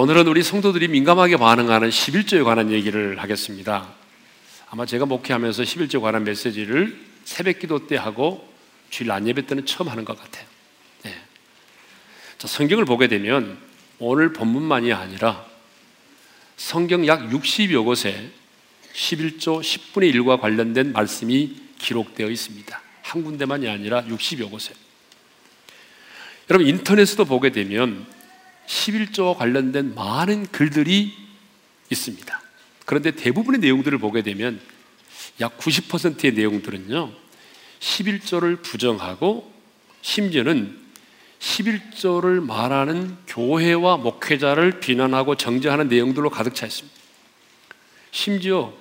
오늘은 우리 성도들이 민감하게 반응하는 11조에 관한 얘기를 하겠습니다. 아마 제가 목회하면서 11조 관한 메시지를 새벽 기도 때 하고 주일 안 예배 때는 처음 하는 것 같아요. 네. 자, 성경을 보게 되면 오늘 본문만이 아니라 성경 약 60여 곳에 11조 10분의 1과 관련된 말씀이 기록되어 있습니다. 한 군데만이 아니라 60여 곳에. 여러분 인터넷에도 보게 되면 11조와 관련된 많은 글들이 있습니다. 그런데 대부분의 내용들을 보게 되면 약 90%의 내용들은요. 11조를 부정하고 심지어는 11조를 말하는 교회와 목회자를 비난하고 정죄하는 내용들로 가득 차 있습니다. 심지어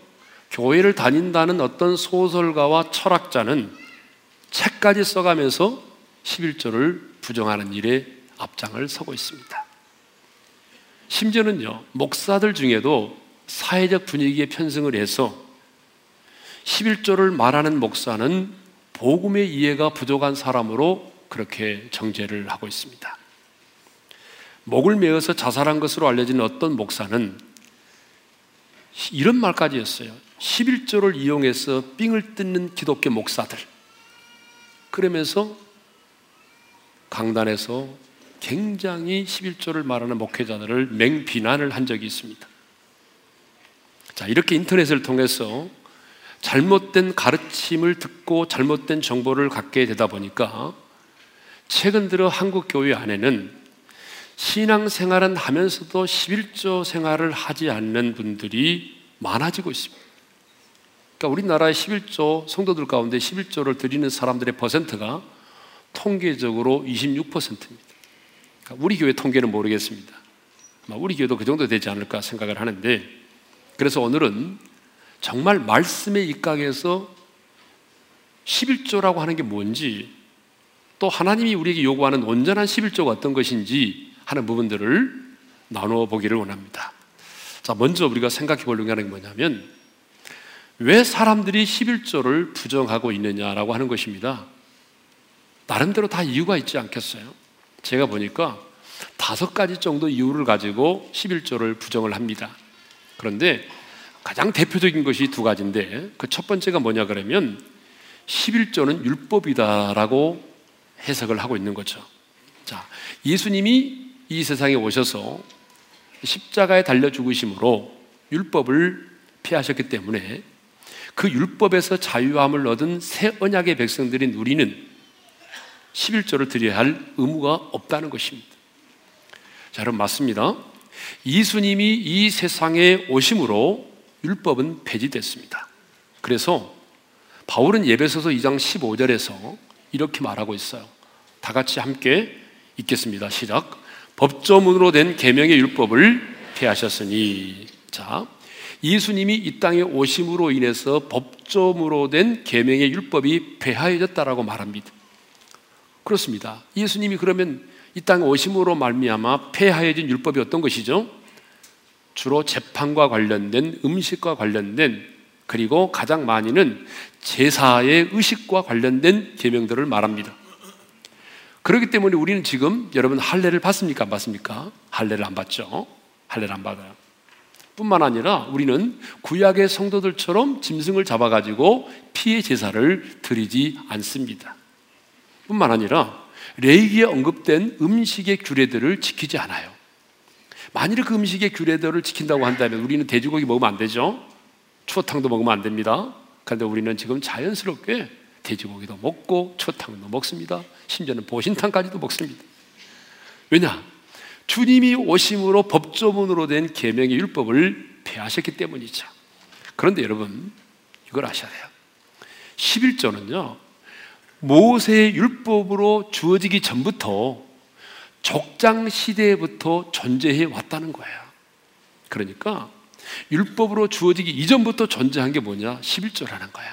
교회를 다닌다는 어떤 소설가와 철학자는 책까지 써가면서 11조를 부정하는 일에 앞장을 서고 있습니다. 심지어는요, 목사들 중에도 사회적 분위기에 편승을 해서 11조를 말하는 목사는 복음의 이해가 부족한 사람으로 그렇게 정죄를 하고 있습니다. 목을 메어서 자살한 것으로 알려진 어떤 목사는 이런 말까지 했어요. 11조를 이용해서 삥을 뜯는 기독교 목사들. 그러면서 강단에서 굉장히 11조를 말하는 목회자들을 맹비난을 한 적이 있습니다. 자, 이렇게 인터넷을 통해서 잘못된 가르침을 듣고 잘못된 정보를 갖게 되다 보니까 최근 들어 한국 교회 안에는 신앙 생활은 하면서도 11조 생활을 하지 않는 분들이 많아지고 있습니다. 그러니까 우리나라의 11조 성도들 가운데 11조를 드리는 사람들의 퍼센트가 통계적으로 26%입니다. 우리 교회 통계는 모르겠습니다. 우리 교회도 그 정도 되지 않을까 생각을 하는데 그래서 오늘은 정말 말씀의 입각에서 11조라고 하는 게 뭔지 또 하나님이 우리에게 요구하는 온전한 11조가 어떤 것인지 하는 부분들을 나누어 보기를 원합니다. 자, 먼저 우리가 생각해 보려고 하는 게 뭐냐면 왜 사람들이 11조를 부정하고 있느냐라고 하는 것입니다. 나름대로 다 이유가 있지 않겠어요? 제가 보니까 다섯 가지 정도 이유를 가지고 11조를 부정을 합니다. 그런데 가장 대표적인 것이 두 가지인데 그 첫 번째가 뭐냐 그러면 11조는 율법이다라고 해석을 하고 있는 거죠. 자, 예수님이 이 세상에 오셔서 십자가에 달려 죽으심으로 율법을 피하셨기 때문에 그 율법에서 자유함을 얻은 새 언약의 백성들인 우리는 11조를 드려야 할 의무가 없다는 것입니다. 자, 여러분 맞습니다. 예수님이 이 세상에 오심으로 율법은 폐지됐습니다. 그래서 바울은 예배소서 2장 15절에서 이렇게 말하고 있어요. 다 같이 함께 읽겠습니다. 시작. 법조문으로 된 계명의 율법을 폐하셨으니 자 예수님이 이 땅에 오심으로 인해서 법조문으로 된 계명의 율법이 폐하여졌다라고 말합니다. 그렇습니다. 예수님이 그러면 이 땅에 오심으로 말미암아 폐하여진 율법이 어떤 것이죠? 주로 재판과 관련된 음식과 관련된 그리고 가장 많이는 제사의 의식과 관련된 계명들을 말합니다. 그렇기 때문에 우리는 지금 여러분 할례를 받습니까? 안 받습니까? 할례를 안 받죠. 할례를 안 받아요. 뿐만 아니라 우리는 구약의 성도들처럼 짐승을 잡아가지고 피의 제사를 드리지 않습니다. 뿐만 아니라 레이기에 언급된 음식의 규례들을 지키지 않아요. 만일 그 음식의 규례들을 지킨다고 한다면 우리는 돼지고기 먹으면 안 되죠. 추어탕도 먹으면 안 됩니다. 그런데 우리는 지금 자연스럽게 돼지고기도 먹고 추어탕도 먹습니다. 심지어는 보신탕까지도 먹습니다. 왜냐? 주님이 오심으로 법조문으로 된 계명의 율법을 폐하셨기 때문이죠. 그런데 여러분 이걸 아셔야 돼요. 11조는요. 모세의 율법으로 주어지기 전부터 족장 시대부터 존재해 왔다는 거예요. 그러니까 율법으로 주어지기 이전부터 존재한 게 뭐냐? 11조라는 거예요.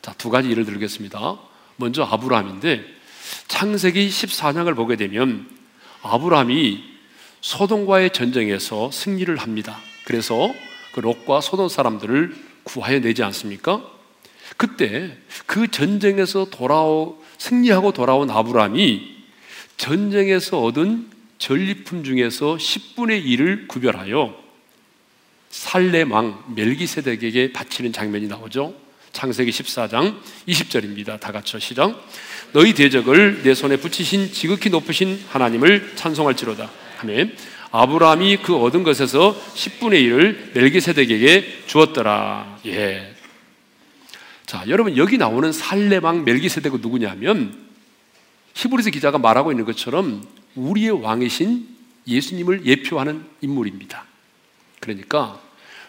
자, 두 가지 예를 들겠습니다. 먼저 아브라함인데 창세기 14장을 보게 되면 아브라함이 소돔과의 전쟁에서 승리를 합니다. 그래서 그 롯과 소돔 사람들을 구하여 내지 않습니까? 그때 그 전쟁에서 돌아오 승리하고 돌아온 아브라함이 전쟁에서 얻은 전리품 중에서 10분의 1을 구별하여 살레망 멜기세덱에게 바치는 장면이 나오죠. 창세기 14장 20절입니다. 다 같이 시작. 너희 대적을 내 손에 붙이신 지극히 높으신 하나님을 찬송할지로다. 아멘. 아브라함이 그 얻은 것에서 10분의 1을 멜기세덱에게 주었더라. 예. 자, 여러분 여기 나오는 살레망 멜기세덱은 누구냐면 히브리서 기자가 말하고 있는 것처럼 우리의 왕이신 예수님을 예표하는 인물입니다. 그러니까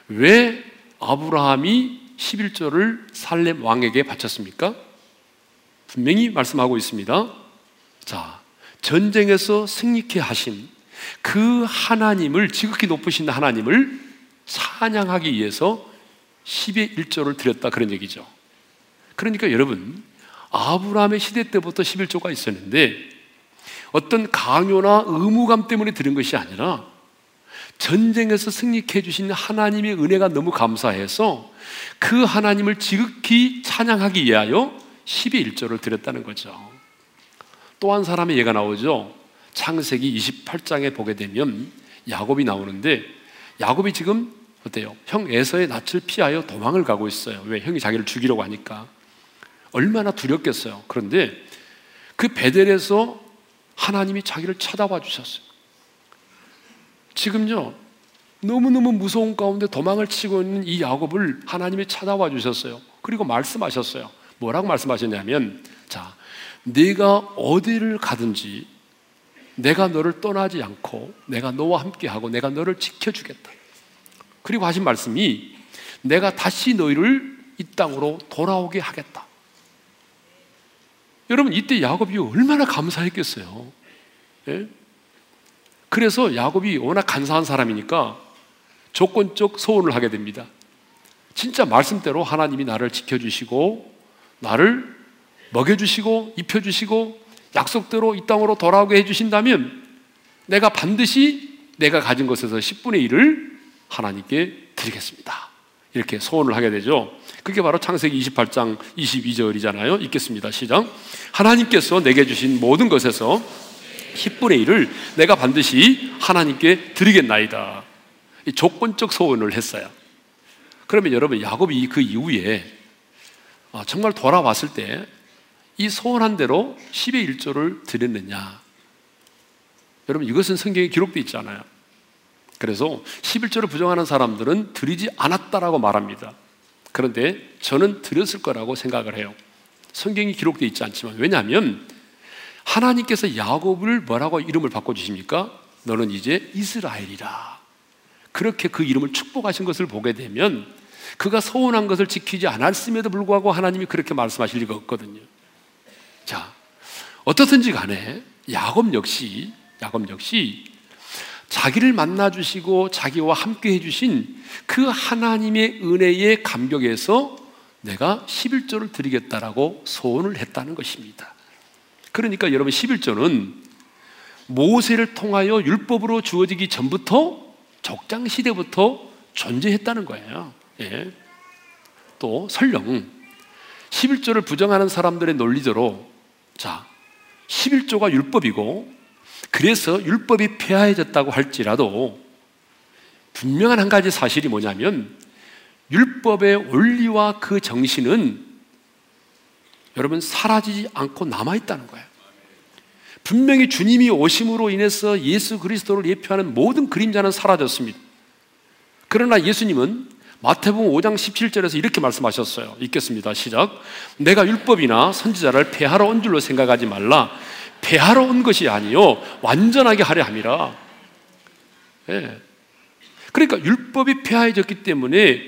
왜 아브라함이 11조를 살렘 왕에게 바쳤습니까? 분명히 말씀하고 있습니다. 자, 전쟁에서 승리케 하신 그 하나님을 지극히 높으신 하나님을 찬양하기 위해서 10의 1조를 드렸다 그런 얘기죠. 그러니까 여러분 아브라함의 시대 때부터 11조가 있었는데 어떤 강요나 의무감 때문에 들은 것이 아니라 전쟁에서 승리케 해주신 하나님의 은혜가 너무 감사해서 그 하나님을 지극히 찬양하기 위하여 10의 1조를 드렸다는 거죠. 또 한 사람의 예가 나오죠. 창세기 28장에 보게 되면 야곱이 나오는데 야곱이 지금 어때요? 형 에서의 낯을 피하여 도망을 가고 있어요. 왜? 형이 자기를 죽이려고 하니까. 얼마나 두렵겠어요. 그런데 그 베델에서 하나님이 자기를 찾아와 주셨어요. 지금요, 너무너무 무서운 가운데 도망을 치고 있는 이 야곱을 하나님이 찾아와 주셨어요. 그리고 말씀하셨어요. 뭐라고 말씀하셨냐면, 자, 네가 어디를 가든지 내가 너를 떠나지 않고 내가 너와 함께하고 내가 너를 지켜주겠다. 그리고 하신 말씀이 내가 다시 너희를 이 땅으로 돌아오게 하겠다. 여러분 이때 야곱이 얼마나 감사했겠어요. 예? 그래서 야곱이 워낙 간사한 사람이니까 조건적 소원을 하게 됩니다. 진짜 말씀대로 하나님이 나를 지켜주시고 나를 먹여주시고 입혀주시고 약속대로 이 땅으로 돌아오게 해주신다면 내가 반드시 내가 가진 것에서 10분의 1을 하나님께 드리겠습니다. 이렇게 소원을 하게 되죠. 그게 바로 창세기 28장 22절이잖아요. 읽겠습니다. 시작. 하나님께서 내게 주신 모든 것에서 10분의 1을 내가 반드시 하나님께 드리겠나이다. 조건적 소원을 했어요. 그러면 여러분, 야곱이 그 이후에 아, 정말 돌아왔을 때 이 소원한 대로 10의 1조를 드렸느냐? 여러분, 이것은 성경에 기록되어 있잖아요. 그래서 11조를 부정하는 사람들은 드리지 않았다라고 말합니다. 그런데 저는 드렸을 거라고 생각을 해요. 성경이 기록되어 있지 않지만 왜냐하면 하나님께서 야곱을 뭐라고 이름을 바꿔 주십니까? 너는 이제 이스라엘이라. 그렇게 그 이름을 축복하신 것을 보게 되면 그가 서운한 것을 지키지 않았음에도 불구하고 하나님이 그렇게 말씀하실 리가 없거든요. 자, 어떻든지 간에 야곱 역시, 야곱 역시 자기를 만나 주시고 자기와 함께 해 주신 그 하나님의 은혜의 감격에서 내가 11조를 드리겠다라고 소원을 했다는 것입니다. 그러니까 여러분 11조는 모세를 통하여 율법으로 주어지기 전부터 적장 시대부터 존재했다는 거예요. 예. 또 설령 11조를 부정하는 사람들의 논리대로 자 11조가 율법이고 그래서 율법이 폐하해졌다고 할지라도 분명한 한 가지 사실이 뭐냐면 율법의 원리와 그 정신은 여러분 사라지지 않고 남아있다는 거예요. 분명히 주님이 오심으로 인해서 예수 그리스도를 예표하는 모든 그림자는 사라졌습니다. 그러나 예수님은 마태복음 5장 17절에서 이렇게 말씀하셨어요. 읽겠습니다. 시작. 내가 율법이나 선지자를 폐하러 온 줄로 생각하지 말라. 폐하러 온 것이 아니요 완전하게 하려 함이라. 예. 그러니까 율법이 폐하해졌기 때문에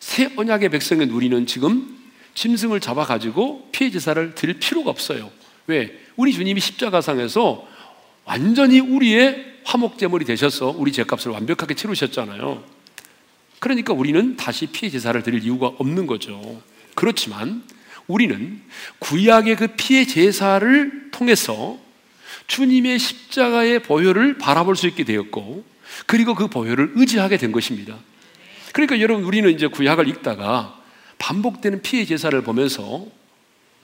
새 언약의 백성인 우리는 지금 짐승을 잡아 가지고 피해 제사를 드릴 필요가 없어요. 왜? 우리 주님이 십자가상에서 완전히 우리의 화목 제물이 되셔서 우리 죄값을 완벽하게 치르셨잖아요. 그러니까 우리는 다시 피해 제사를 드릴 이유가 없는 거죠. 그렇지만 우리는 구약의 그 피해 제사를 통해서 주님의 십자가의 보혈을 바라볼 수 있게 되었고 그리고 그 보혈을 의지하게 된 것입니다. 그러니까 여러분 우리는 이제 구약을 읽다가 반복되는 피해 제사를 보면서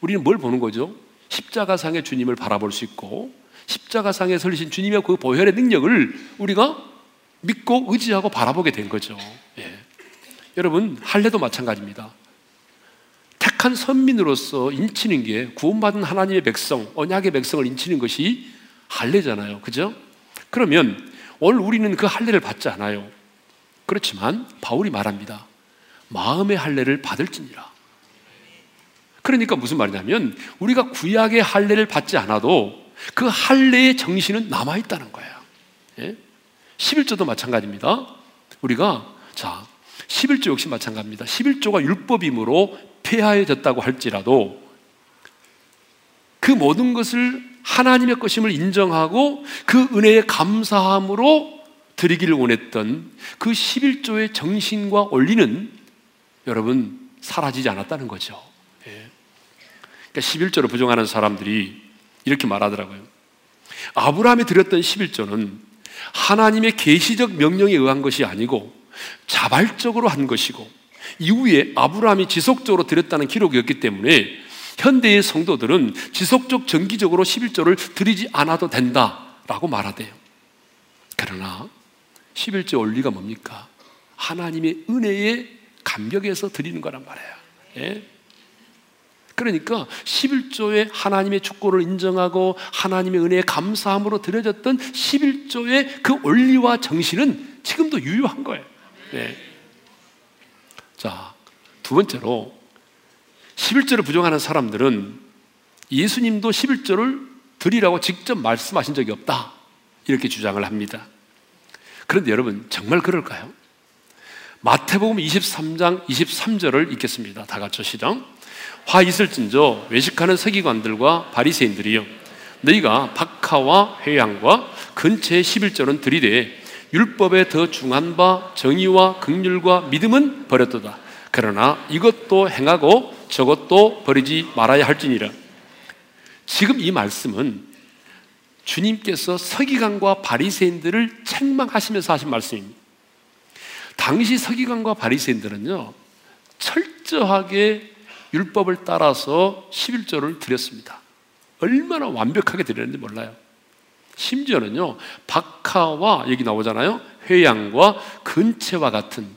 우리는 뭘 보는 거죠? 십자가상의 주님을 바라볼 수 있고 십자가상에 설리신 주님의 그 보혈의 능력을 우리가 믿고 의지하고 바라보게 된 거죠. 예. 여러분, 할례도 마찬가지입니다. 택한 선민으로서 인치는 게 구원받은 하나님의 백성, 언약의 백성을 인치는 것이 할례잖아요. 그죠? 그러면 오늘 우리는 그 할례를 받지 않아요. 그렇지만 바울이 말합니다. 마음의 할례를 받을지니라. 그러니까 무슨 말이냐면 우리가 구약의 할례를 받지 않아도 그 할례의 정신은 남아 있다는 거예요. 예? 11조도 마찬가지입니다. 우리가 자, 11조 역시 마찬가지입니다. 11조가 율법이므로 폐하해졌다고 할지라도 그 모든 것을 하나님의 것임을 인정하고 그 은혜에 감사함으로 드리기를 원했던 그 11조의 정신과 원리는 여러분 사라지지 않았다는 거죠. 예. 그러니까 11조를 부정하는 사람들이 이렇게 말하더라고요. 아브라함이 드렸던 11조는 하나님의 계시적 명령에 의한 것이 아니고 자발적으로 한 것이고 이후에 아브라함이 지속적으로 드렸다는 기록이었기 때문에 현대의 성도들은 지속적 정기적으로 11조를 드리지 않아도 된다라고 말하대요. 그러나 11조 원리가 뭡니까? 하나님의 은혜에 감격해서 드리는 거란 말이에요. 예? 그러니까 11조의 하나님의 축고를 인정하고 하나님의 은혜에 감사함으로 드려졌던 11조의 그 원리와 정신은 지금도 유효한 거예요. 네. 자, 두 번째로 11조를 부정하는 사람들은 예수님도 11조를 드리라고 직접 말씀하신 적이 없다. 이렇게 주장을 합니다. 그런데 여러분, 정말 그럴까요? 마태복음 23장 23절을 읽겠습니다. 다 같이 시작. 화 있을진저 외식하는 서기관들과 바리새인들이여 너희가 박하와 회양과 근처의 11절은 들이되 율법에 더 중한 바 정의와 극률과 믿음은 버렸도다. 그러나 이것도 행하고 저것도 버리지 말아야 할지니라. 지금 이 말씀은 주님께서 서기관과 바리새인들을 책망하시면서 하신 말씀입니다. 당시 서기관과 바리새인들은요 철저하게 율법을 따라서 11조를 드렸습니다. 얼마나 완벽하게 드렸는지 몰라요. 심지어는요, 박하와 여기 나오잖아요. 회양과 근체와 같은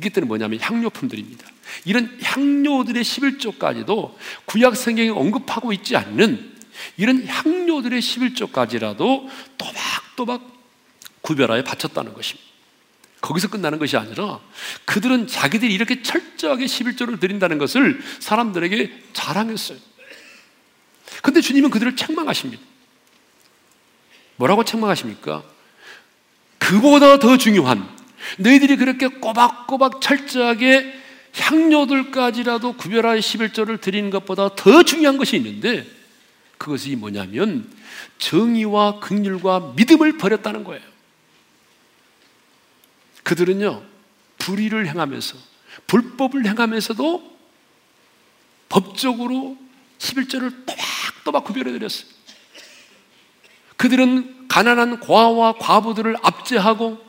때는 뭐냐면 향료품들입니다. 이런 향료들의 11조까지도 구약 성경에 언급하고 있지 않는 이런 향료들의 11조까지라도 또박또박 구별하여 바쳤다는 것입니다. 거기서 끝나는 것이 아니라 그들은 자기들이 이렇게 철저하게 11조를 드린다는 것을 사람들에게 자랑했어요. 근데 주님은 그들을 책망하십니다. 뭐라고 책망하십니까? 그보다 더 중요한 너희들이 그렇게 꼬박꼬박 철저하게 향료들까지라도 구별하여 11조를 드리는 것보다 더 중요한 것이 있는데 그것이 뭐냐면 정의와 극률과 믿음을 버렸다는 거예요. 그들은요, 불의를 행하면서, 불법을 행하면서도 법적으로 11절을 또박또박 구별해 드렸어요. 그들은 가난한 과와 과부들을 압제하고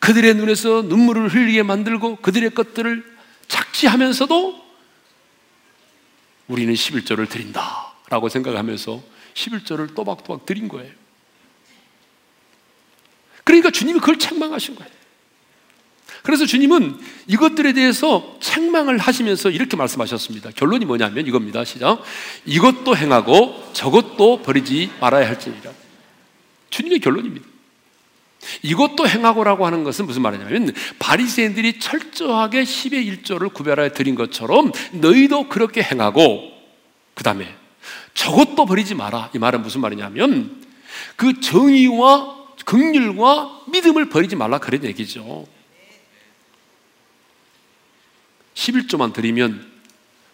그들의 눈에서 눈물을 흘리게 만들고 그들의 것들을 착취하면서도 우리는 11절을 드린다 라고 생각하면서 11절을 또박또박 드린 거예요. 그러니까 주님이 그걸 책망하신 거예요. 그래서 주님은 이것들에 대해서 책망을 하시면서 이렇게 말씀하셨습니다. 결론이 뭐냐면 이겁니다. 시작. 이것도 행하고 저것도 버리지 말아야 할지니라. 주님의 결론입니다. 이것도 행하고라고 하는 것은 무슨 말이냐면 바리새인들이 철저하게 10의 1조를 구별하여 드린 것처럼 너희도 그렇게 행하고 그 다음에 저것도 버리지 마라. 이 말은 무슨 말이냐면 그 정의와 극률과 믿음을 버리지 말라 그런 얘기죠. 11조만 드리면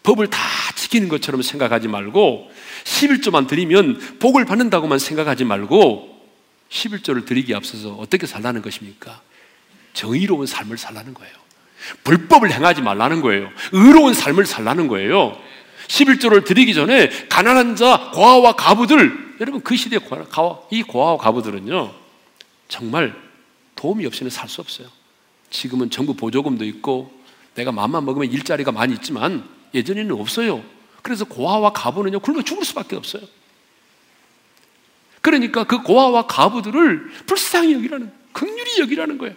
법을 다 지키는 것처럼 생각하지 말고 11조만 드리면 복을 받는다고만 생각하지 말고 11조를 드리기 앞서서 어떻게 살라는 것입니까? 정의로운 삶을 살라는 거예요. 불법을 행하지 말라는 거예요. 의로운 삶을 살라는 거예요. 11조를 드리기 전에 가난한 자, 고아와 가부들, 여러분 그 시대 이 고아와 가부들은요, 정말 도움이 없이는 살 수 없어요. 지금은 정부 보조금도 있고, 내가 마음만 먹으면 일자리가 많이 있지만 예전에는 없어요. 그래서 고아와 가부는요 굶어 죽을 수밖에 없어요. 그러니까 그 고아와 가부들을 불쌍히 여기라는, 극률이 여기라는 거예요.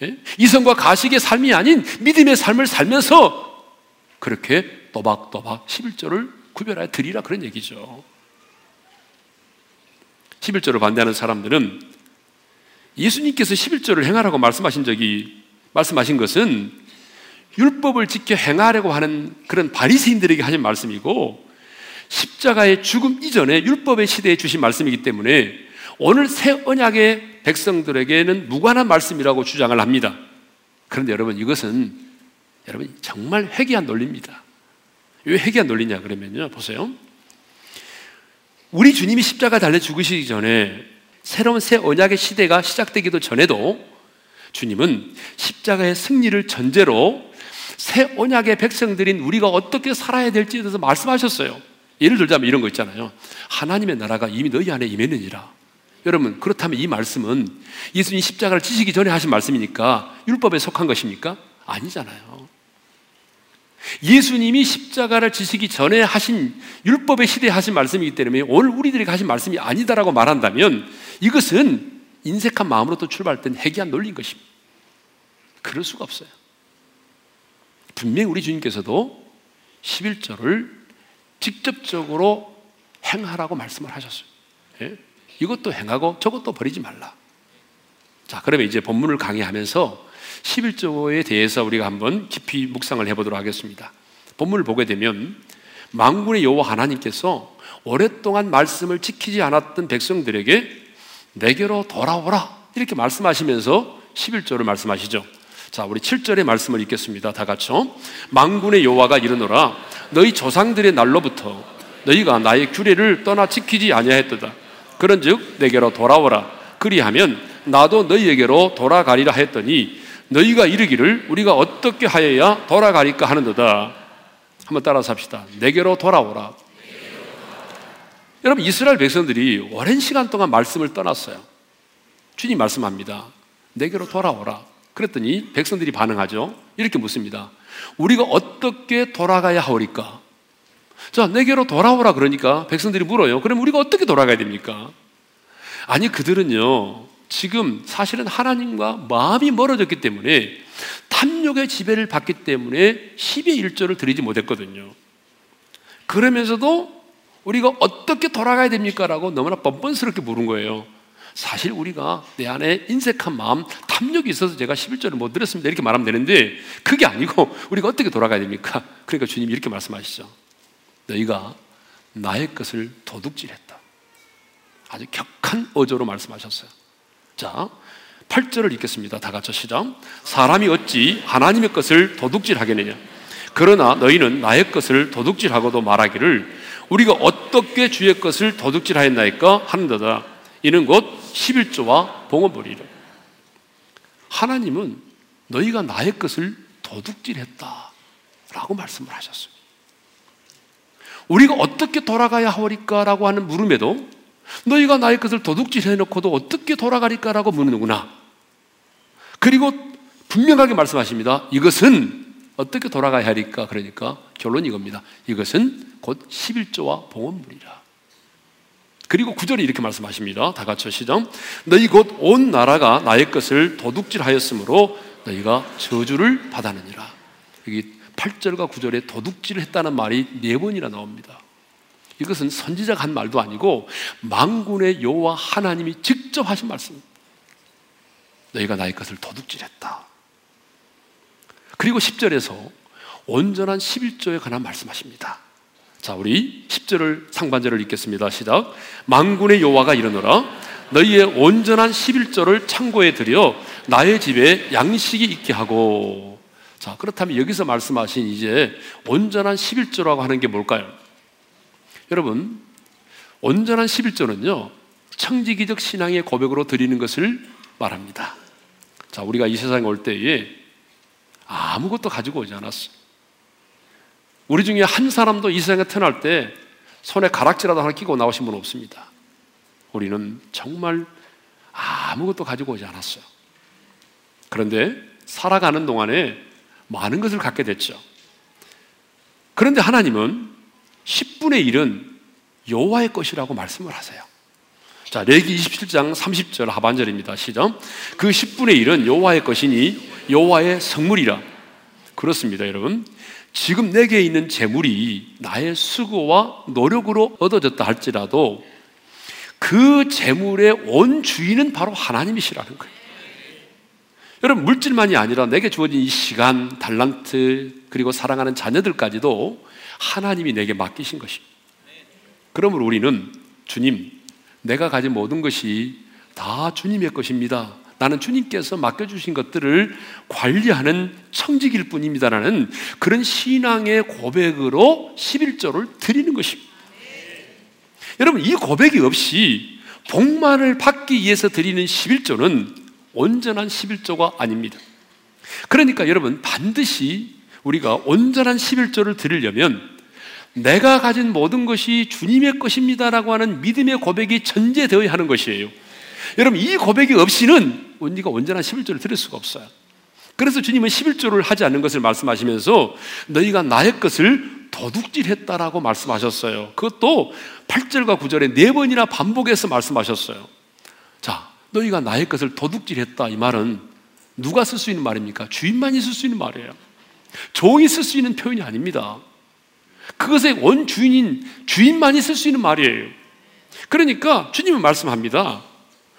예? 이성과 가식의 삶이 아닌 믿음의 삶을 살면서 그렇게 또박또박 11조를 구별하여 드리라 그런 얘기죠. 11조를 반대하는 사람들은 예수님께서 11조를 행하라고 말씀하신 적이 말씀하신 것은 율법을 지켜 행하려고 하는 그런 바리새인들에게 하신 말씀이고 십자가의 죽음 이전에 율법의 시대에 주신 말씀이기 때문에 오늘 새 언약의 백성들에게는 무관한 말씀이라고 주장을 합니다. 그런데 여러분 이것은 여러분 정말 회개한 논리입니다. 왜 회개한 논리냐 그러면요. 보세요. 우리 주님이 십자가 달려 죽으시기 전에 새로운 새 언약의 시대가 시작되기도 전에도 주님은 십자가의 승리를 전제로 새 언약의 백성들인 우리가 어떻게 살아야 될지에 대해서 말씀하셨어요. 예를 들자면 이런 거 있잖아요. 하나님의 나라가 이미 너희 안에 임했느니라. 여러분, 그렇다면 이 말씀은 예수님 십자가를 지시기 전에 하신 말씀이니까 율법에 속한 것입니까? 아니잖아요. 예수님이 십자가를 지시기 전에 하신 율법의 시대에 하신 말씀이기 때문에 오늘 우리들에게 하신 말씀이 아니다라고 말한다면 이것은 인색한 마음으로 또 출발된 해기한 논리인 것입니다. 그럴 수가 없어요. 분명히 우리 주님께서도 11절을 직접적으로 행하라고 말씀을 하셨어요. 예? 이것도 행하고 저것도 버리지 말라. 자, 그러면 이제 본문을 강의하면서 11조에 대해서 우리가 한번 깊이 묵상을 해보도록 하겠습니다. 본문을 보게 되면 망군의 여호와 하나님께서 오랫동안 말씀을 지키지 않았던 백성들에게 내게로 돌아오라 이렇게 말씀하시면서 11조를 말씀하시죠. 자, 우리 7절의 말씀을 읽겠습니다. 다 같이요. 망군의 여호와가 이르노라 너희 조상들의 날로부터 너희가 나의 규례를 떠나 지키지 아니하였도다. 그런즉 내게로 돌아오라. 그리하면 나도 너희에게로 돌아가리라 했더니 너희가 이르기를 우리가 어떻게 하여야 돌아가리까 하는도다. 한번 따라서 합시다. 내게로 돌아오라. 여러분 이스라엘 백성들이 오랜 시간 동안 말씀을 떠났어요. 주님 말씀합니다. 내게로 돌아오라. 그랬더니 백성들이 반응하죠. 이렇게 묻습니다. 우리가 어떻게 돌아가야 하오리까? 자, 내게로 돌아오라 그러니까 백성들이 물어요. 그럼 우리가 어떻게 돌아가야 됩니까? 아니, 그들은요, 지금 사실은 하나님과 마음이 멀어졌기 때문에 탐욕의 지배를 받기 때문에 10의 1조를 드리지 못했거든요. 그러면서도 우리가 어떻게 돌아가야 됩니까? 라고 너무나 뻔뻔스럽게 물은 거예요. 사실 우리가 내 안에 인색한 마음, 탐욕이 있어서 제가 11절을 못 드렸습니다. 이렇게 말하면 되는데 그게 아니고 우리가 어떻게 돌아가야 됩니까? 그러니까 주님이 이렇게 말씀하시죠. 너희가 나의 것을 도둑질했다. 아주 격한 어조로 말씀하셨어요. 자, 8절을 읽겠습니다. 다 같이 시작. 사람이 어찌 하나님의 것을 도둑질하겠느냐? 그러나 너희는 나의 것을 도둑질하고도 말하기를 우리가 어떻게 주의 것을 도둑질하였나이까 하는도다. 이는 곧 11조와 봉헌물이라. 하나님은 너희가 나의 것을 도둑질했다. 라고 말씀을 하셨어요. 우리가 어떻게 돌아가야 하오리까? 라고 하는 물음에도 너희가 나의 것을 도둑질 해놓고도 어떻게 돌아가리까 라고 묻는구나. 그리고 분명하게 말씀하십니다. 이것은 어떻게 돌아가야 하리까? 그러니까 결론 이겁니다. 이것은 곧 11조와 봉헌물이라. 그리고 구절에 이렇게 말씀하십니다. 다 같이 시작. 너희 곧 온 나라가 나의 것을 도둑질하였으므로 너희가 저주를 받았느니라. 여기 8절과 9절에 도둑질을 했다는 말이 네 번이나 나옵니다. 이것은 선지자가 한 말도 아니고 망군의 여호와 하나님이 직접 하신 말씀입니다. 너희가 나의 것을 도둑질했다. 그리고 10절에서 온전한 11조에 관한 말씀하십니다. 자, 우리 10절을 상반절을 읽겠습니다. 시작. 망군의 여호와가 이르노라 너희의 온전한 11조를 창고에 들여 나의 집에 양식이 있게 하고 자, 그렇다면 여기서 말씀하신 이제 온전한 11조라고 하는 게 뭘까요? 여러분, 온전한 11조는요, 청지기적 신앙의 고백으로 드리는 것을 말합니다. 자, 우리가 이 세상에 올 때에 아무것도 가지고 오지 않았어. 우리 중에 한 사람도 이 세상에 태어날 때 손에 가락지라도 하나 끼고 나오신 분 없습니다. 우리는 정말 아무것도 가지고 오지 않았어요. 그런데 살아가는 동안에 많은 것을 갖게 됐죠. 그런데 하나님은 10분의 1은 여호와의 것이라고 말씀을 하세요. 자, 레기 27장 30절 하반절입니다. 시작. 그 10분의 1은 여호와의 것이니 여호와의 성물이라. 그렇습니다, 여러분. 지금 내게 있는 재물이 나의 수고와 노력으로 얻어졌다 할지라도 그 재물의 원 주인은 바로 하나님이시라는 거예요. 여러분, 물질만이 아니라 내게 주어진 이 시간, 달란트, 그리고 사랑하는 자녀들까지도 하나님이 내게 맡기신 것입니다. 그러므로 우리는 주님, 내가 가진 모든 것이 다 주님의 것입니다. 나는 주님께서 맡겨주신 것들을 관리하는 청직일 뿐입니다라는 그런 신앙의 고백으로 11조를 드리는 것입니다. 여러분, 이 고백이 없이 복만을 받기 위해서 드리는 11조는 온전한 11조가 아닙니다. 그러니까 여러분, 반드시 우리가 온전한 11조를 드리려면 내가 가진 모든 것이 주님의 것입니다라고 하는 믿음의 고백이 전제되어야 하는 것이에요. 여러분, 이 고백이 없이는 우리가 온전한 11조를 드릴 수가 없어요. 그래서 주님은 11조를 하지 않는 것을 말씀하시면서 너희가 나의 것을 도둑질했다라고 말씀하셨어요. 그것도 8절과 9절에 네 번이나 반복해서 말씀하셨어요. 자, 너희가 나의 것을 도둑질했다. 이 말은 누가 쓸 수 있는 말입니까? 주인만이 쓸 수 있는 말이에요. 종이 쓸 수 있는 표현이 아닙니다. 그것의 원 주인인 주인만이 쓸 수 있는 말이에요. 그러니까 주님은 말씀합니다.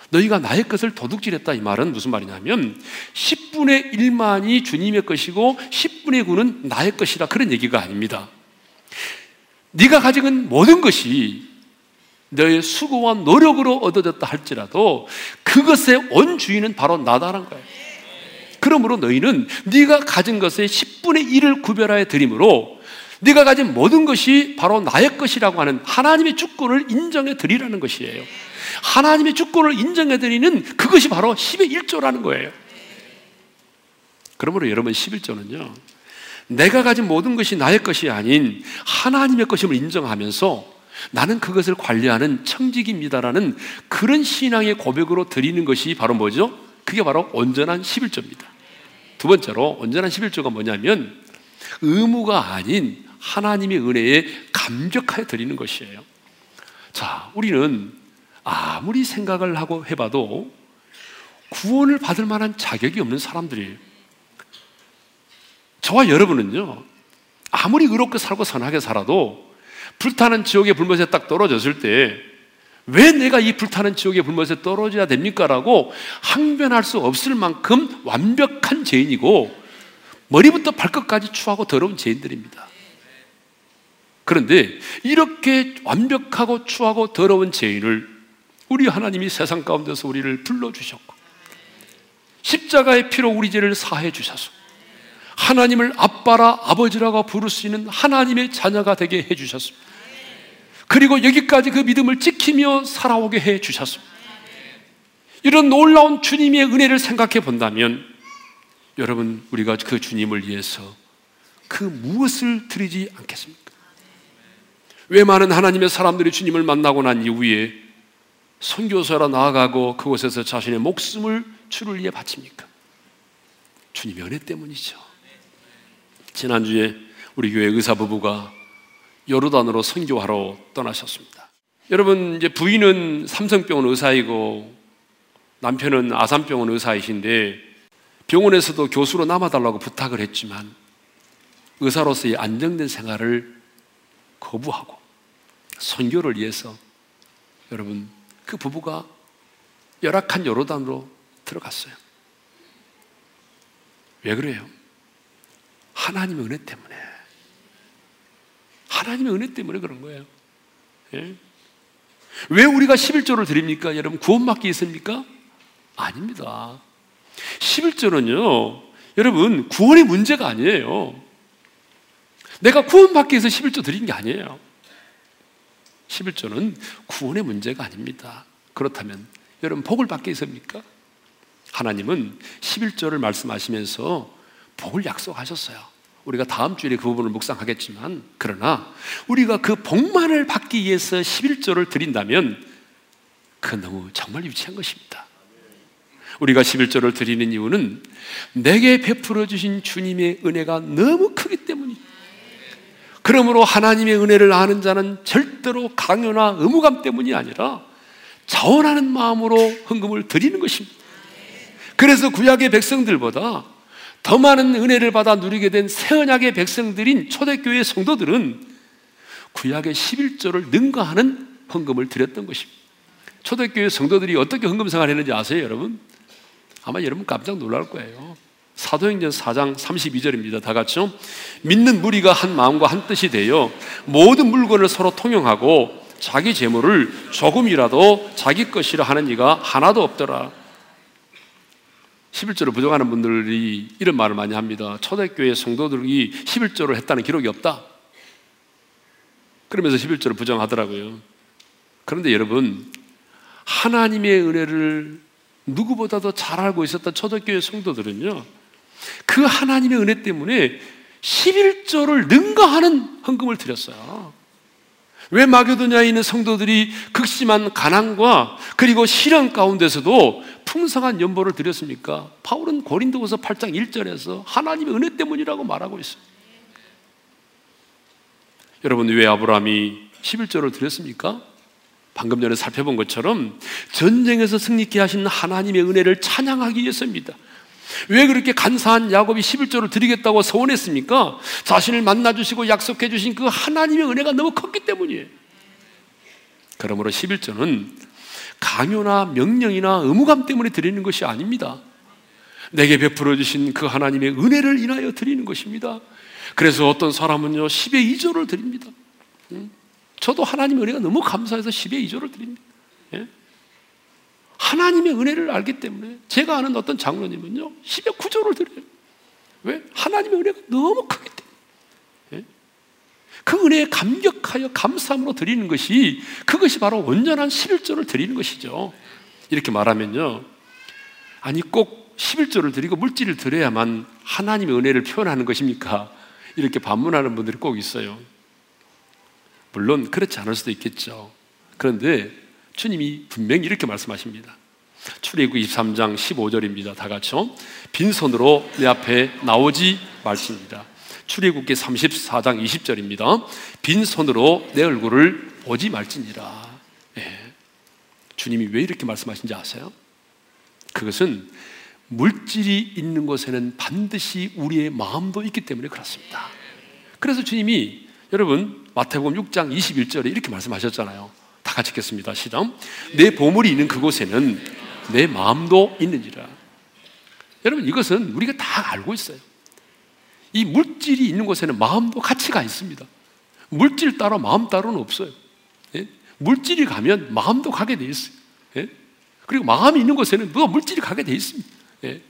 너희가 나의 것을 도둑질했다 이 말은 무슨 말이냐면 10분의 1만이 주님의 것이고 10분의 9는 나의 것이라 그런 얘기가 아닙니다. 네가 가진 모든 것이 너의 수고와 노력으로 얻어졌다 할지라도 그것의 원주인은 바로 나다란 거예요. 그러므로 너희는 네가 가진 것의 10분의 1을 구별하여 드림으로 네가 가진 모든 것이 바로 나의 것이라고 하는 하나님의 주권을 인정해 드리라는 것이에요. 하나님의 주권을 인정해 드리는 그것이 바로 10의 1조라는 거예요. 그러므로 여러분 11조는요. 내가 가진 모든 것이 나의 것이 아닌 하나님의 것임을 인정하면서 나는 그것을 관리하는 청직입니다라는 그런 신앙의 고백으로 드리는 것이 바로 뭐죠? 그게 바로 온전한 11조입니다. 두 번째로 온전한 11조가 뭐냐면 의무가 아닌 하나님의 은혜에 감격하여 드리는 것이에요. 자, 우리는 아무리 생각을 하고 해봐도 구원을 받을 만한 자격이 없는 사람들이에요. 저와 여러분은요, 아무리 의롭게 살고 선하게 살아도 불타는 지옥의 불못에 딱 떨어졌을 때, 왜 내가 이 불타는 지옥의 불못에 떨어져야 됩니까? 라고 항변할 수 없을 만큼 완벽한 죄인이고, 머리부터 발끝까지 추하고 더러운 죄인들입니다. 그런데 이렇게 완벽하고 추하고 더러운 죄인을 우리 하나님이 세상 가운데서 우리를 불러주셨고, 십자가의 피로 우리 죄를 사해 주셔서, 하나님을 아빠라 아버지라고 부를 수 있는 하나님의 자녀가 되게 해 주셨습니다. 그리고 여기까지 그 믿음을 지키며 살아오게 해 주셨습니다. 이런 놀라운 주님의 은혜를 생각해 본다면 여러분 우리가 그 주님을 위해서 그 무엇을 드리지 않겠습니까? 왜 많은 하나님의 사람들이 주님을 만나고 난 이후에 선교사로 나아가고 그곳에서 자신의 목숨을 주를 위해 바칩니까? 주님의 은혜 때문이죠. 지난주에 우리 교회 의사 부부가 요르단으로 선교하러 떠나셨습니다. 여러분 이제 부인은 삼성병원 의사이고 남편은 아산병원 의사이신데 병원에서도 교수로 남아달라고 부탁을 했지만 의사로서의 안정된 생활을 거부하고 선교를 위해서 여러분 그 부부가 열악한 요르단으로 들어갔어요. 왜 그래요? 하나님의 은혜 때문에. 하나님의 은혜 때문에 그런 거예요. 예? 왜 우리가 11조를 드립니까? 여러분, 구원받기 있습니까? 아닙니다. 11조는요, 여러분, 구원의 문제가 아니에요. 내가 구원받기 위해서 11조 드린 게 아니에요. 11조는 구원의 문제가 아닙니다. 그렇다면, 여러분, 복을 위해서입니까? 하나님은 11조를 말씀하시면서 복을 약속하셨어요. 우리가 다음 주에 그 부분을 묵상하겠지만 그러나 우리가 그 복만을 받기 위해서 11조를 드린다면 그 너무 정말 유치한 것입니다. 우리가 11조를 드리는 이유는 내게 베풀어 주신 주님의 은혜가 너무. 그러므로 하나님의 은혜를 아는 자는 절대로 강요나 의무감 때문이 아니라 자원하는 마음으로 헌금을 드리는 것입니다. 그래서 구약의 백성들보다 더 많은 은혜를 받아 누리게 된 새언약의 백성들인 초대교회 성도들은 구약의 11조를 능가하는 헌금을 드렸던 것입니다. 초대교회 성도들이 어떻게 헌금 생활을 했는지 아세요, 여러분? 아마 여러분 깜짝 놀랄 거예요. 사도행전 4장 32절입니다. 다 같이요. 믿는 무리가 한 마음과 한 뜻이 되어 모든 물건을 서로 통용하고 자기 재물을 조금이라도 자기 것이라 하는 이가 하나도 없더라. 11조를 부정하는 분들이 이런 말을 많이 합니다. 초대교회 성도들이 11조를 했다는 기록이 없다. 그러면서 11조를 부정하더라고요. 그런데 여러분, 하나님의 은혜를 누구보다도 잘 알고 있었던 초대교회 성도들은요, 그 하나님의 은혜 때문에 11조를 능가하는 헌금을 드렸어요. 왜 마게도냐에 있는 성도들이 극심한 가난과 그리고 실현 가운데서도 풍성한 연보를 드렸습니까? 바울은 고린도후서 8장 1절에서 하나님의 은혜 때문이라고 말하고 있어요. 여러분 왜 아브라함이 11조를 드렸습니까? 방금 전에 살펴본 것처럼 전쟁에서 승리케 하신 하나님의 은혜를 찬양하기 위해서입니다. 왜 그렇게 간사한 야곱이 11조를 드리겠다고 서원했습니까? 자신을 만나주시고 약속해 주신 그 하나님의 은혜가 너무 컸기 때문이에요. 그러므로 11조는 강요나 명령이나 의무감 때문에 드리는 것이 아닙니다. 내게 베풀어 주신 그 하나님의 은혜를 인하여 드리는 것입니다. 그래서 어떤 사람은요, 10의 2조를 드립니다. 저도 하나님의 은혜가 너무 감사해서 10의 2조를 드립니다. 예? 하나님의 은혜를 알기 때문에 제가 아는 어떤 장로님은요 10의 9조를 드려요 왜? 하나님의 은혜가 너무 크기 때문에 예? 그 은혜에 감격하여 감사함으로 드리는 것이 그것이 바로 온전한 11조를 드리는 것이죠 이렇게 말하면요 아니 꼭 11조를 드리고 물질을 드려야만 하나님의 은혜를 표현하는 것입니까? 이렇게 반문하는 분들이 꼭 있어요 물론 그렇지 않을 수도 있겠죠 그런데 주님이 분명히 이렇게 말씀하십니다. 출애굽 23장 15절입니다. 다 같이요. 빈손으로 내 앞에 나오지 말지니다. 출애굽기 34장 20절입니다. 빈손으로 내 얼굴을 보지 말지니라. 네. 주님이 왜 이렇게 말씀하신지 아세요? 그것은 물질이 있는 곳에는 반드시 우리의 마음도 있기 때문에 그렇습니다. 그래서 주님이 여러분 마태복음 6장 21절에 이렇게 말씀하셨잖아요. 다 같이 읽겠습니다. 시작. 내 보물이 있는 그곳에는 내 마음도 있는지라. 여러분 이것은 우리가 다 알고 있어요. 이 물질이 있는 곳에는 마음도 가치가 있습니다. 물질 따로 마음 따로는 없어요. 예? 물질이 가면 마음도 가게 돼 있어요. 예? 그리고 마음이 있는 곳에는 뭐 물질이 가게 돼 있습니다. 예?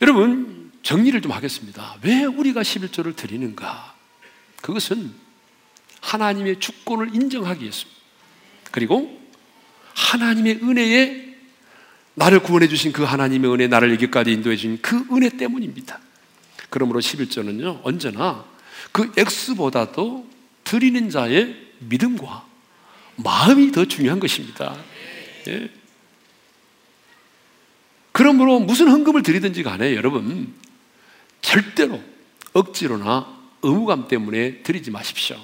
여러분 정리를 좀 하겠습니다. 왜 우리가 11조를 드리는가? 그것은 하나님의 주권을 인정하기 위해서입니다. 그리고 하나님의 은혜에 나를 구원해 주신 그 하나님의 은혜, 나를 여기까지 인도해 주신 그 은혜 때문입니다. 그러므로 11조는요, 언제나 그 액수보다도 드리는 자의 믿음과 마음이 더 중요한 것입니다. 예. 그러므로 무슨 헌금을 드리든지 간에 여러분, 절대로 억지로나 의무감 때문에 드리지 마십시오.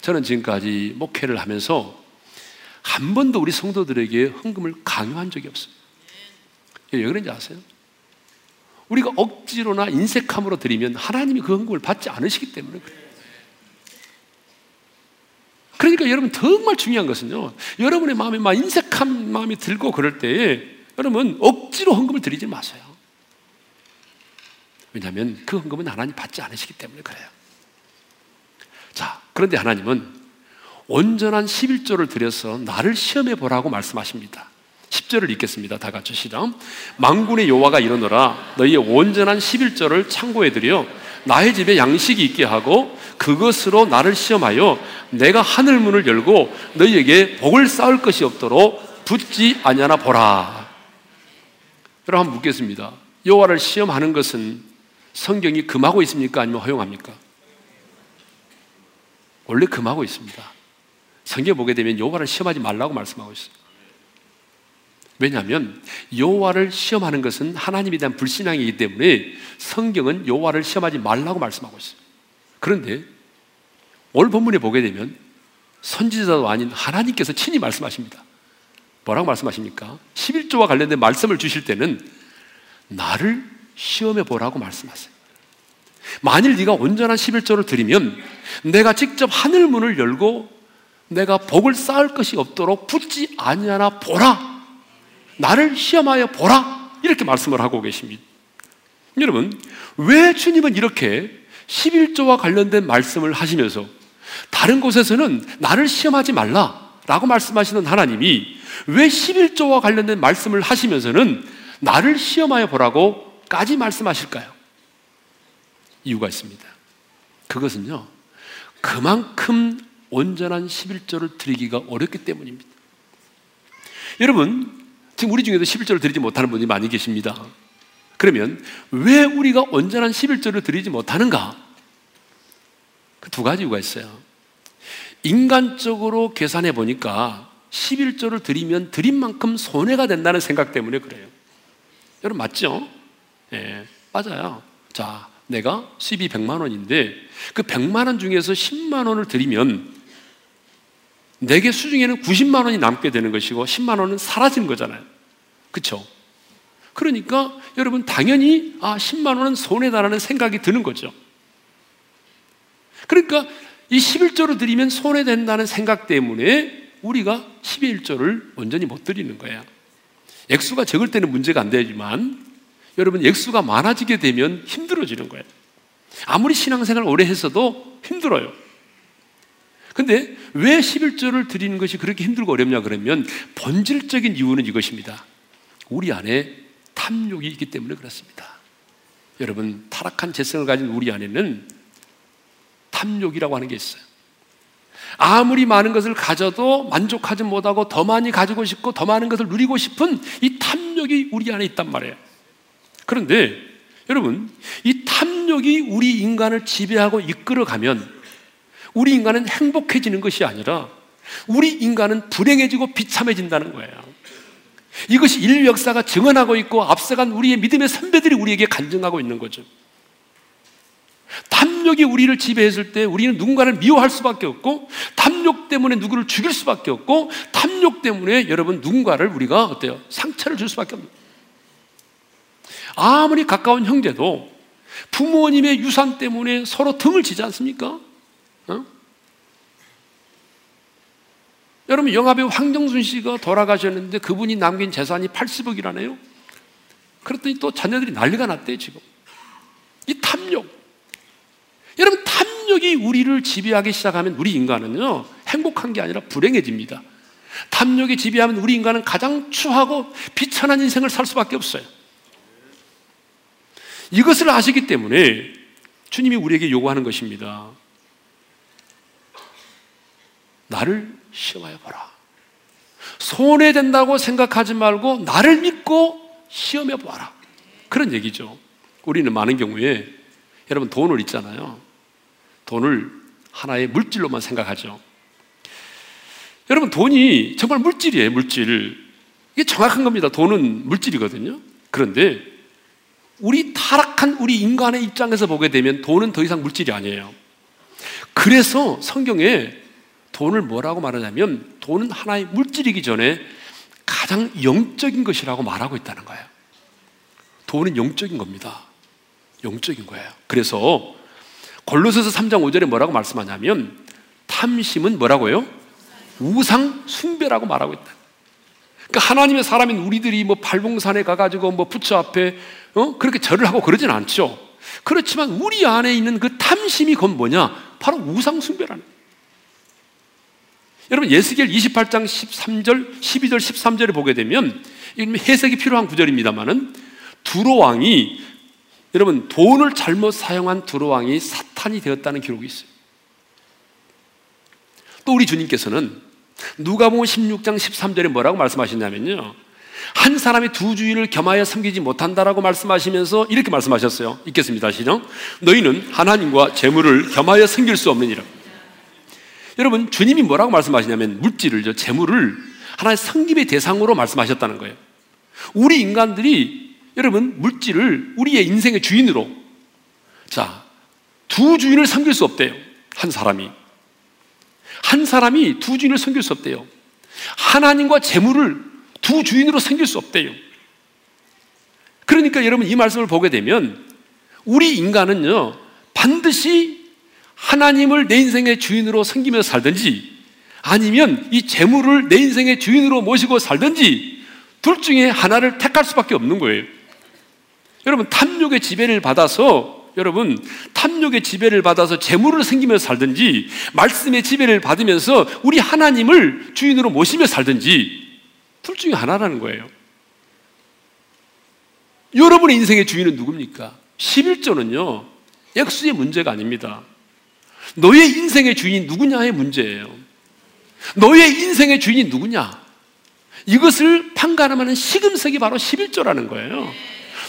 저는 지금까지 목회를 하면서 한 번도 우리 성도들에게 헌금을 강요한 적이 없어요. 왜 그런지 아세요? 우리가 억지로나 인색함으로 드리면 하나님이 그 헌금을 받지 않으시기 때문에 그래요. 그러니까 여러분 정말 중요한 것은요. 여러분의 마음에 막 인색한 마음이 들고 그럴 때에 여러분 억지로 헌금을 드리지 마세요. 왜냐하면 그 헌금은 하나님 받지 않으시기 때문에 그래요. 자, 그런데 하나님은 온전한 11조를 들여서 나를 시험해 보라고 말씀하십니다. 10절을 읽겠습니다. 다 같이 시작. 망군의 여호와가 이르노라 너희의 온전한 11조를 창고에 들여 나의 집에 양식이 있게 하고 그것으로 나를 시험하여 내가 하늘 문을 열고 너희에게 복을 쌓을 것이 없도록 붙지 아니하나 보라. 여러분 묻겠습니다. 여호와를 시험하는 것은 성경이 금하고 있습니까? 아니면 허용합니까? 원래 금하고 있습니다. 성경 보게 되면 여호와를 시험하지 말라고 말씀하고 있어요. 왜냐하면 여호와를 시험하는 것은 하나님에 대한 불신앙이기 때문에 성경은 여호와를 시험하지 말라고 말씀하고 있어요. 그런데 오늘 본문에 보게 되면 선지자도 아닌 하나님께서 친히 말씀하십니다. 뭐라고 말씀하십니까? 11조와 관련된 말씀을 주실 때는 나를 시험해 보라고 말씀하세요. 만일 네가 온전한 11조를 드리면 내가 직접 하늘 문을 열고 내가 복을 쌓을 것이 없도록 붙지 아니하나 보라. 나를 시험하여 보라. 이렇게 말씀을 하고 계십니다. 여러분, 왜 주님은 이렇게 11조와 관련된 말씀을 하시면서 다른 곳에서는 나를 시험하지 말라 라고 말씀하시는 하나님이 왜 11조와 관련된 말씀을 하시면서는 나를 시험하여 보라고 까지 말씀하실까요? 이유가 있습니다. 그것은요, 그만큼 온전한 11조를 드리기가 어렵기 때문입니다. 여러분, 지금 우리 중에도 11조를 드리지 못하는 분이 많이 계십니다. 그러면 왜 우리가 온전한 11조를 드리지 못하는가? 그 두 가지 이유가 있어요. 인간적으로 계산해 보니까 11조를 드리면 드린 만큼 손해가 된다는 생각 때문에 그래요. 여러분 맞죠? 예, 맞아요. 자, 내가 수입이 100만 원인데 그 100만 원 중에서 10만 원을 드리면 내게 수중에는 90만 원이 남게 되는 것이고 10만 원은 사라지는 거잖아요. 그렇죠? 그러니까 여러분 당연히 아 10만 원은 손해다라는 생각이 드는 거죠. 그러니까 이 11조를 드리면 손해된다는 생각 때문에 우리가 11조를 온전히 못 드리는 거예요. 액수가 적을 때는 문제가 안 되지만 여러분 액수가 많아지게 되면 힘들어지는 거예요. 아무리 신앙생활 오래 했어도 힘들어요. 근데 왜 11조를 드리는 것이 그렇게 힘들고 어렵냐 그러면 본질적인 이유는 이것입니다. 우리 안에 탐욕이 있기 때문에 그렇습니다. 여러분, 타락한 재성을 가진 우리 안에는 탐욕이라고 하는 게 있어요. 아무리 많은 것을 가져도 만족하지 못하고 더 많이 가지고 싶고 더 많은 것을 누리고 싶은 이 탐욕이 우리 안에 있단 말이에요. 그런데 여러분, 이 탐욕이 우리 인간을 지배하고 이끌어가면 우리 인간은 행복해지는 것이 아니라 우리 인간은 불행해지고 비참해진다는 거예요. 이것이 인류 역사가 증언하고 있고 앞서간 우리의 믿음의 선배들이 우리에게 간증하고 있는 거죠. 탐욕이 우리를 지배했을 때 우리는 누군가를 미워할 수밖에 없고 탐욕 때문에 누구를 죽일 수밖에 없고 탐욕 때문에 여러분 누군가를 우리가 어때요? 상처를 줄 수밖에 없는 아무리 가까운 형제도 부모님의 유산 때문에 서로 등을 지지 않습니까? 어? 여러분 영화배우 황정순 씨가 돌아가셨는데 그분이 남긴 재산이 80억이라네요. 그랬더니 또 자녀들이 난리가 났대요 지금. 이 탐욕. 여러분 탐욕이 우리를 지배하기 시작하면 우리 인간은요 행복한 게 아니라 불행해집니다. 탐욕이 지배하면 우리 인간은 가장 추하고 비천한 인생을 살 수밖에 없어요. 이것을 아시기 때문에 주님이 우리에게 요구하는 것입니다. 나를 시험하여 보라. 손해된다고 생각하지 말고 나를 믿고 시험해 보아라. 그런 얘기죠. 우리는 많은 경우에 여러분 돈을 있잖아요. 돈을 하나의 물질로만 생각하죠. 여러분 돈이 정말 물질이에요, 물질. 이게 정확한 겁니다. 돈은 물질이거든요. 그런데 우리 타락한 우리 인간의 입장에서 보게 되면 돈은 더 이상 물질이 아니에요. 그래서 성경에 돈을 뭐라고 말하냐면 돈은 하나의 물질이기 전에 가장 영적인 것이라고 말하고 있다는 거예요. 돈은 영적인 겁니다. 영적인 거예요. 그래서 골로새서 3장 5절에 뭐라고 말씀하냐면 탐심은 뭐라고요? 우상 숭배라고 말하고 있다. 그러니까 하나님의 사람인 우리들이 뭐 발봉산에 가가지고 뭐 부처 앞에 어? 그렇게 절을 하고 그러진 않죠. 그렇지만 우리 안에 있는 그 탐심이 그건 뭐냐? 바로 우상 숭배라는 거예요. 여러분 예스겔 28장 13절, 12절, 13절에 보게 되면 해석이 필요한 구절입니다만은 두로 왕이 여러분 돈을 잘못 사용한 두로 왕이 사탄이 되었다는 기록이 있어요. 또 우리 주님께서는 누가복음 16장 13절에 뭐라고 말씀하셨냐면요. 한 사람이 두 주인을 겸하여 섬기지 못한다라고 말씀하시면서 이렇게 말씀하셨어요. 읽겠습니다. 시작. 너희는 하나님과 재물을 겸하여 섬길 수 없느니라. 여러분, 주님이 뭐라고 말씀하시냐면 물질을, 저 재물을 하나의 성김의 대상으로 말씀하셨다는 거예요. 우리 인간들이 여러분, 물질을 우리의 인생의 주인으로 자, 두 주인을 섬길 수 없대요. 한 사람이. 한 사람이 두 주인을 섬길 수 없대요. 하나님과 재물을 두 주인으로 섬길 수 없대요. 그러니까 여러분 이 말씀을 보게 되면 우리 인간은요 반드시 하나님을 내 인생의 주인으로 섬기며 살든지 아니면 이 재물을 내 인생의 주인으로 모시고 살든지 둘 중에 하나를 택할 수밖에 없는 거예요. 여러분 탐욕의 지배를 받아서 여러분 탐욕의 지배를 받아서 재물을 생기며 살든지 말씀의 지배를 받으면서 우리 하나님을 주인으로 모시며 살든지 둘 중에 하나라는 거예요. 여러분의 인생의 주인은 누굽니까? 11조는요, 액수의 문제가 아닙니다. 너의 인생의 주인이 누구냐의 문제예요. 너의 인생의 주인이 누구냐? 이것을 판가름하는 시금석이 바로 11조라는 거예요.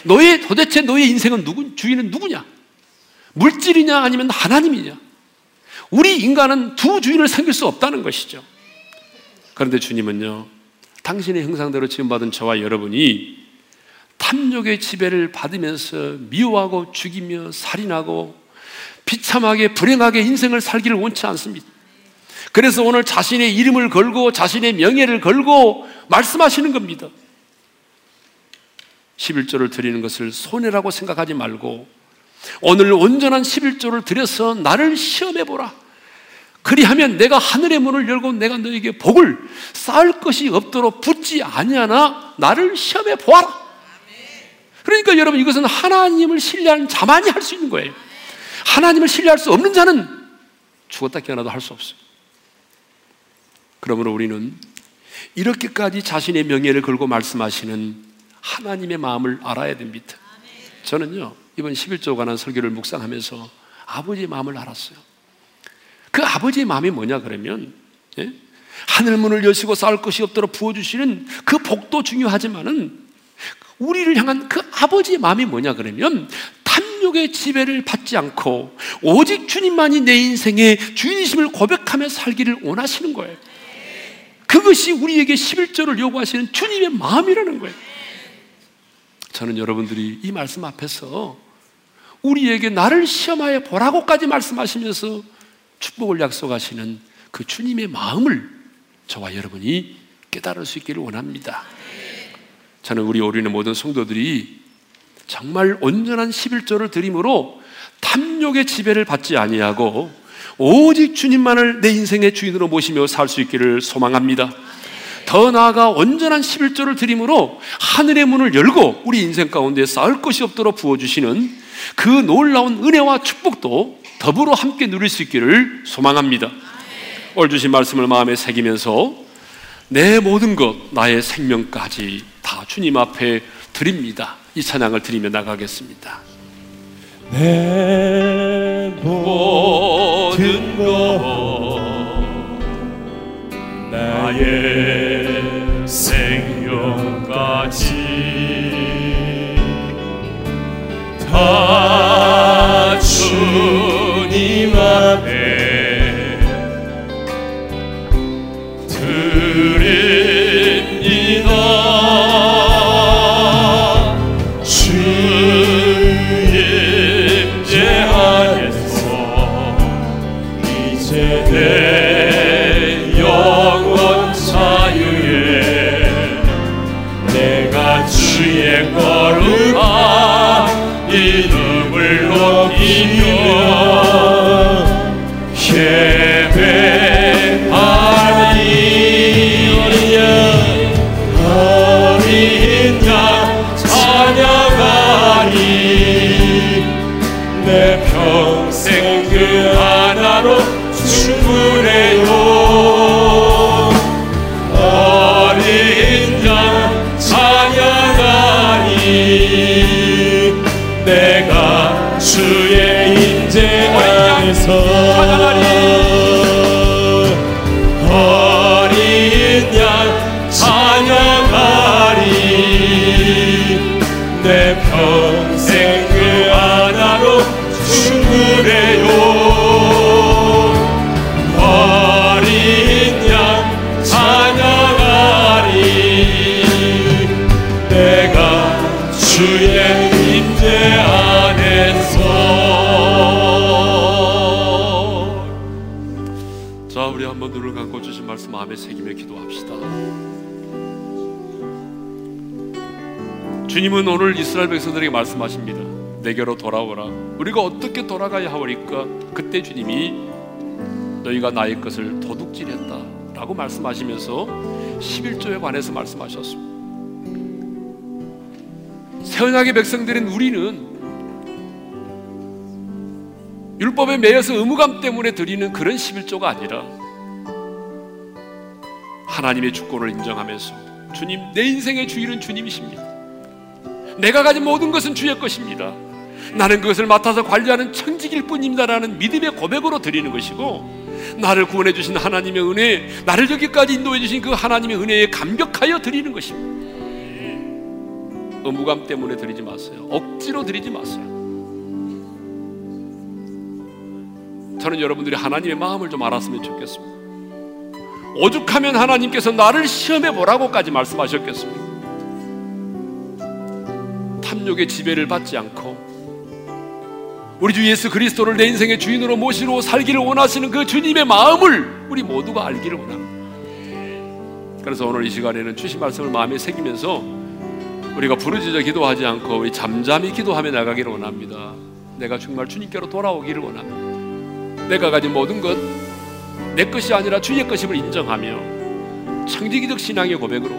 너의, 도대체 너의 인생은 누구, 주인은 누구냐? 물질이냐 아니면 하나님이냐? 우리 인간은 두 주인을 섬길 수 없다는 것이죠. 그런데 주님은요, 당신의 형상대로 지음받은 저와 여러분이 탐욕의 지배를 받으면서 미워하고 죽이며 살인하고 비참하게 불행하게 인생을 살기를 원치 않습니다. 그래서 오늘 자신의 이름을 걸고 자신의 명예를 걸고 말씀하시는 겁니다. 11조를 드리는 것을 손해라고 생각하지 말고 오늘 온전한 11조를 드려서 나를 시험해 보라. 그리하면 내가 하늘의 문을 열고 내가 너에게 복을 쌓을 것이 없도록 붙지 아니하나 나를 시험해 보아라. 그러니까 여러분 이것은 하나님을 신뢰하는 자만이 할 수 있는 거예요. 하나님을 신뢰할 수 없는 자는 죽었다 깨어나도 할 수 없어요. 그러므로 우리는 이렇게까지 자신의 명예를 걸고 말씀하시는 하나님의 마음을 알아야 됩니다. 저는요, 이번 11조 관한 설교를 묵상하면서 아버지의 마음을 알았어요. 그 아버지의 마음이 뭐냐 그러면 예? 하늘 문을 여시고 쌓을 것이 없도록 부어주시는 그 복도 중요하지만은 우리를 향한 그 아버지의 마음이 뭐냐 그러면 탐욕의 지배를 받지 않고 오직 주님만이 내 인생의 주인이심을 고백하며 살기를 원하시는 거예요. 그것이 우리에게 11조를 요구하시는 주님의 마음이라는 거예요. 저는 여러분들이 이 말씀 앞에서 우리에게 나를 시험하여 보라고까지 말씀하시면서 축복을 약속하시는 그 주님의 마음을 저와 여러분이 깨달을 수 있기를 원합니다. 저는 우리 오리는 모든 성도들이 정말 온전한 11조를 드림으로 탐욕의 지배를 받지 아니하고 오직 주님만을 내 인생의 주인으로 모시며 살 수 있기를 소망합니다. 더 나아가 온전한 11조를 드림으로 하늘의 문을 열고 우리 인생 가운데 쌓을 것이 없도록 부어주시는 그 놀라운 은혜와 축복도 더불어 함께 누릴 수 있기를 소망합니다. 오늘 주신 말씀을 마음에 새기면서 내 모든 것, 나의 생명까지 다 주님 앞에 드립니다. 이 찬양을 드리며 나가겠습니다. 내 모든 것 나의 생명까지 마음에 새기며 기도합시다. 주님은 오늘 이스라엘 백성들에게 말씀하십니다. 내게로 돌아오라. 우리가 어떻게 돌아가야 하오리까? 그때 주님이 너희가 나의 것을 도둑질했다 라고 말씀하시면서 11조에 관해서 말씀하셨습니다. 새 언약의 백성들인 우리는 율법에 매여서 의무감 때문에 드리는 그런 11조가 아니라 하나님의 주권을 인정하면서 주님 내 인생의 주인은 주님이십니다. 내가 가진 모든 것은 주의 것입니다. 나는 그것을 맡아서 관리하는 청직일 뿐입니다라는 믿음의 고백으로 드리는 것이고 나를 구원해 주신 하나님의 은혜, 나를 여기까지 인도해 주신 그 하나님의 은혜에 감격하여 드리는 것입니다. 의무감 때문에 드리지 마세요. 억지로 드리지 마세요. 저는 여러분들이 하나님의 마음을 좀 알았으면 좋겠습니다. 오죽하면 하나님께서 나를 시험해 보라고까지 말씀하셨겠습니까? 탐욕의 지배를 받지 않고 우리 주 예수 그리스도를 내 인생의 주인으로 모시고 살기를 원하시는 그 주님의 마음을 우리 모두가 알기를 원합니다. 그래서 오늘 이 시간에는 주신 말씀을 마음에 새기면서 우리가 부르짖어 기도하지 않고 잠잠히 기도하며 나가기를 원합니다. 내가 정말 주님께로 돌아오기를 원합니다. 내가 가진 모든 것 내 것이 아니라 주의 것임을 인정하며 청지기적 신앙의 고백으로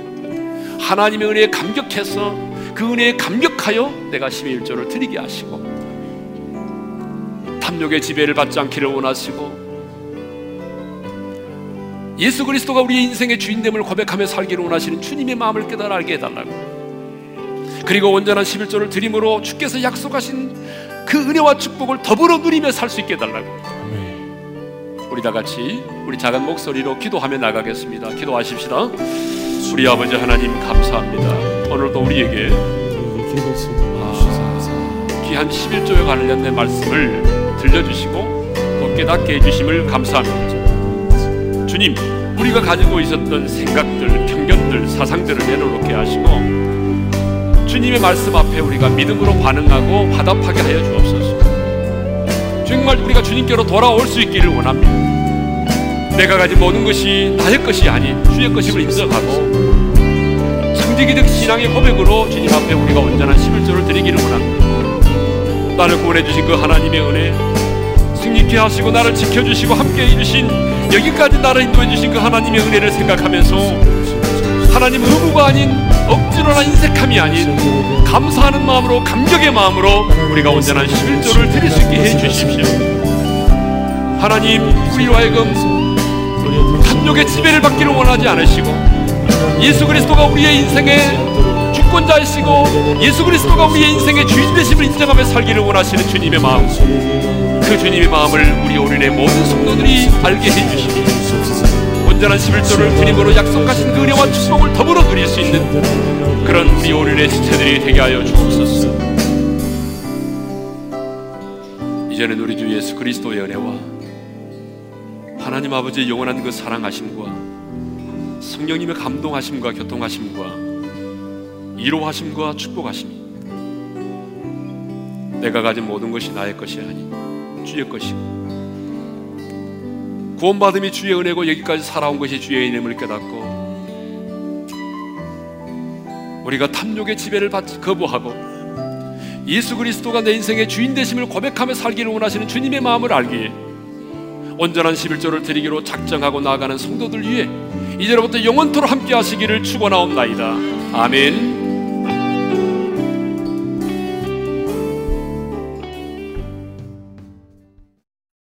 하나님의 은혜에 감격해서 그 은혜에 감격하여 내가 12일조를 드리게 하시고 탐욕의 지배를 받지 않기를 원하시고 예수 그리스도가 우리의 인생의 주인됨을 고백하며 살기를 원하시는 주님의 마음을 깨달아 알게 해달라고. 그리고 온전한 11조를 드림으로 주께서 약속하신 그 은혜와 축복을 더불어 누리며 살 수 있게 해달라고 우리 다 같이 우리 작은 목소리로 기도하며 나가겠습니다 기도하십시다 우리 아버지 하나님 감사합니다 오늘도 우리에게 아, 귀한 11조에 관련된 말씀을 들려주시고 또 깨닫게 해주심을 감사합니다 주님 우리가 가지고 있었던 생각들 편견들 사상들을 내려놓게 하시고 주님의 말씀 앞에 우리가 믿음으로 반응하고 화답하게 하여 주옵소서. 정말 우리가 주님께로 돌아올 수 있기를 원합니다. 내가 가진 모든 것이 나의 것이 아닌 주의 것임을 인정하고 청지기적 신앙의 고백으로 주님 앞에 우리가 온전한 11조를 드리기를 원합니다. 나를 구원해 주신 그 하나님의 은혜 승리케 하시고 나를 지켜주시고 함께 해 주신 여기까지 나를 인도해 주신 그 하나님의 은혜를 생각하면서 하나님 의무가 아닌 억지로나 인색함이 아닌 감사하는 마음으로 감격의 마음으로 우리가 온전한 11조를 드릴 수 있게 해 주십시오. 하나님 우리로 하여금 탐욕의 지배를 받기를 원하지 않으시고 예수 그리스도가 우리의 인생의 주권자이시고 예수 그리스도가 우리의 인생의 주인 되심을 인정하며 살기를 원하시는 주님의 마음 그 주님의 마음을 우리 오륜의 모든 성도들이 알게 해주십시오. 온전한 11조를 주님으로 약속하신 그 은혜와 축복을 더불어 누릴 수 있는 그런 우리 오륜의 지체들이 되게 하여 주옵소서 이제는 우리 주 예수 그리스도의 은혜와 하나님 아버지의 영원한 그 사랑하심과 성령님의 감동하심과 교통하심과 이로하심과 축복하심이 내가 가진 모든 것이 나의 것이 아닌 주의 것이고 구원받음이 주의 은혜고 여기까지 살아온 것이 주의 이름을 깨닫고 우리가 탐욕의 지배를 받지 거부하고 예수 그리스도가 내 인생의 주인 되심을 고백하며 살기를 원하시는 주님의 마음을 알기에 온전한 11조를 드리기로 작정하고 나아가는 성도들 위해 이제로부터 영원토로 함께 하시기를 축원하옵나이다. 아멘.